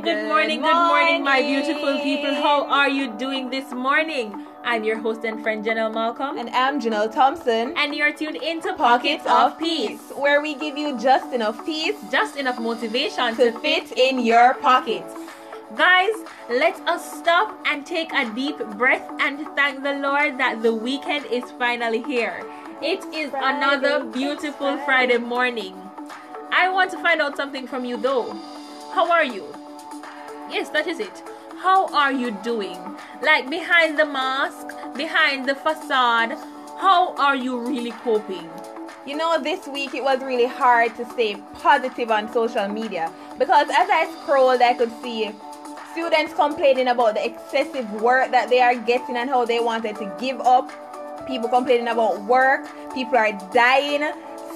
morning, good, morning, good morning, my beautiful people. How are you doing this morning? I'm your host and friend Janelle Malcolm. And I'm Janelle Thompson. And you're tuned into Pockets, of Peace, where we give you just enough peace, just enough motivation to fit in your pockets. Guys, let us stop and take a deep breath and thank the Lord that the weekend is finally here. It is Friday, another beautiful Friday morning. I want to find out something from you though. How are you? Yes, that is it. How are you doing? Like behind the mask, behind the facade, how are you really coping? You know, this week it was really hard to stay positive on social media because as I scrolled, I could see students complaining about the excessive work that they are getting and how they wanted to give up. People complaining about work, people are dying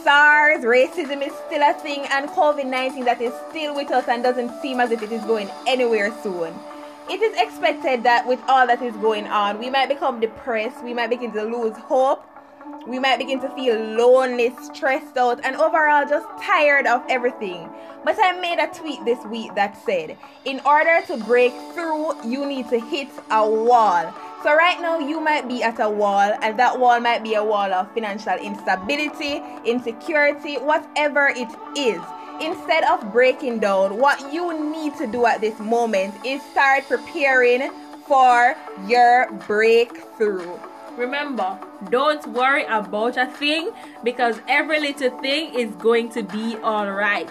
SARS, racism is still a thing, and COVID 19 that is still with us and doesn't seem as if it is going anywhere soon. It is expected that with all that is going on, we might become depressed, we might begin to lose hope, we might begin to feel lonely, stressed out, and overall just tired of everything. But I made a tweet this week that said, in order to break through, you need to hit a wall. So right now you might be at a wall and that wall might be a wall of financial instability, insecurity, whatever it is. Instead of breaking down, what you need to do at this moment is start preparing for your breakthrough. Remember, don't worry about a thing because every little thing is going to be alright.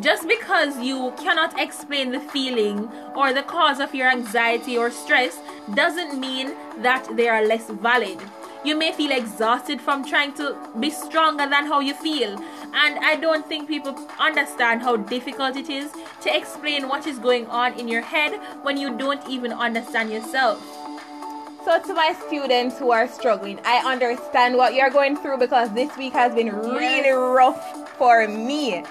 Just because you cannot explain the feeling or the cause of your anxiety or stress doesn't mean that they are less valid. You may feel exhausted from trying to be stronger than how you feel, and I don't think people understand how difficult it is to explain what is going on in your head when you don't even understand yourself. So, to my students who are struggling, I understand what you're going through because this week has been really rough for me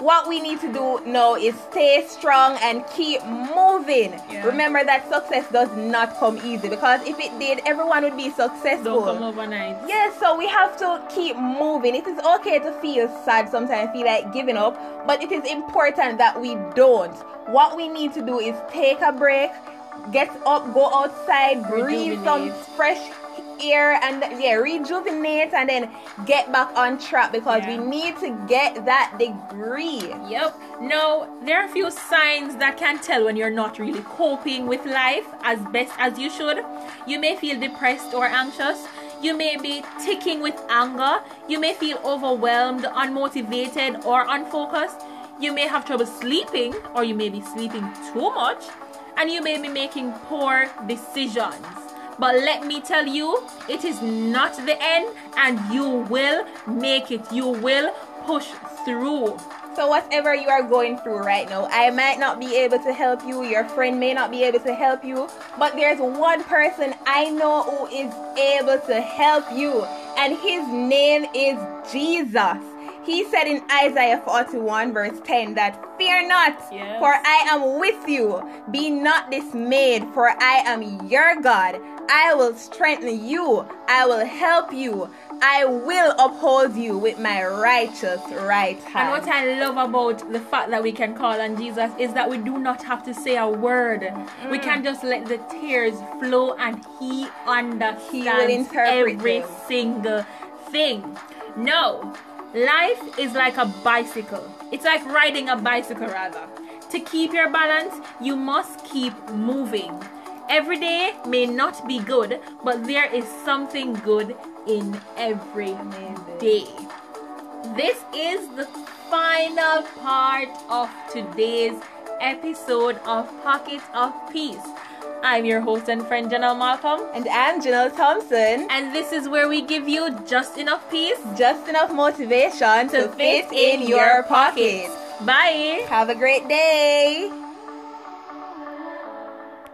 what we need to do now is stay strong and keep moving. Yeah. Remember that success does not come easy because if it did, everyone would be successful. Don't come overnight. Yes, yeah, so we have to keep moving. It is okay to feel sad sometimes, feel like giving up, but it is important that we don't. What we need to do is take a break, get up, go outside, breathe some fresh air and yeah rejuvenate and then get back on track because yeah. we need to get that degree. Yep. No there are a few signs that can tell when you're not really coping with life as best as you should. You may feel depressed or anxious. You may be ticking with anger. You may feel overwhelmed unmotivated or unfocused. You may have trouble sleeping or you may be sleeping too much. And you may be making poor decisions but let me tell you, it is not the end, and you will make it. You will push through. So, whatever you are going through right now, I might not be able to help you, your friend may not be able to help you, but there's one person I know who is able to help you, and his name is Jesus. He said in Isaiah 41, verse 10, that fear not, yes. for I am with you. Be not dismayed, for I am your God. I will strengthen you. I will help you. I will uphold you with my righteous right hand. And what I love about the fact that we can call on Jesus is that we do not have to say a word. Mm. We can just let the tears flow and He understands he every single thing. No, Life is like a bicycle. It's like riding a bicycle, rather. To keep your balance, you must keep moving. Every day may not be good, but there is something good in every day. This is the final part of today's episode of Pocket of Peace. I'm your host and friend Janelle Malcolm. And I'm Janelle Thompson. And this is where we give you just enough peace, just enough motivation to, to fit, fit in, in your pockets. Bye. Have a great day.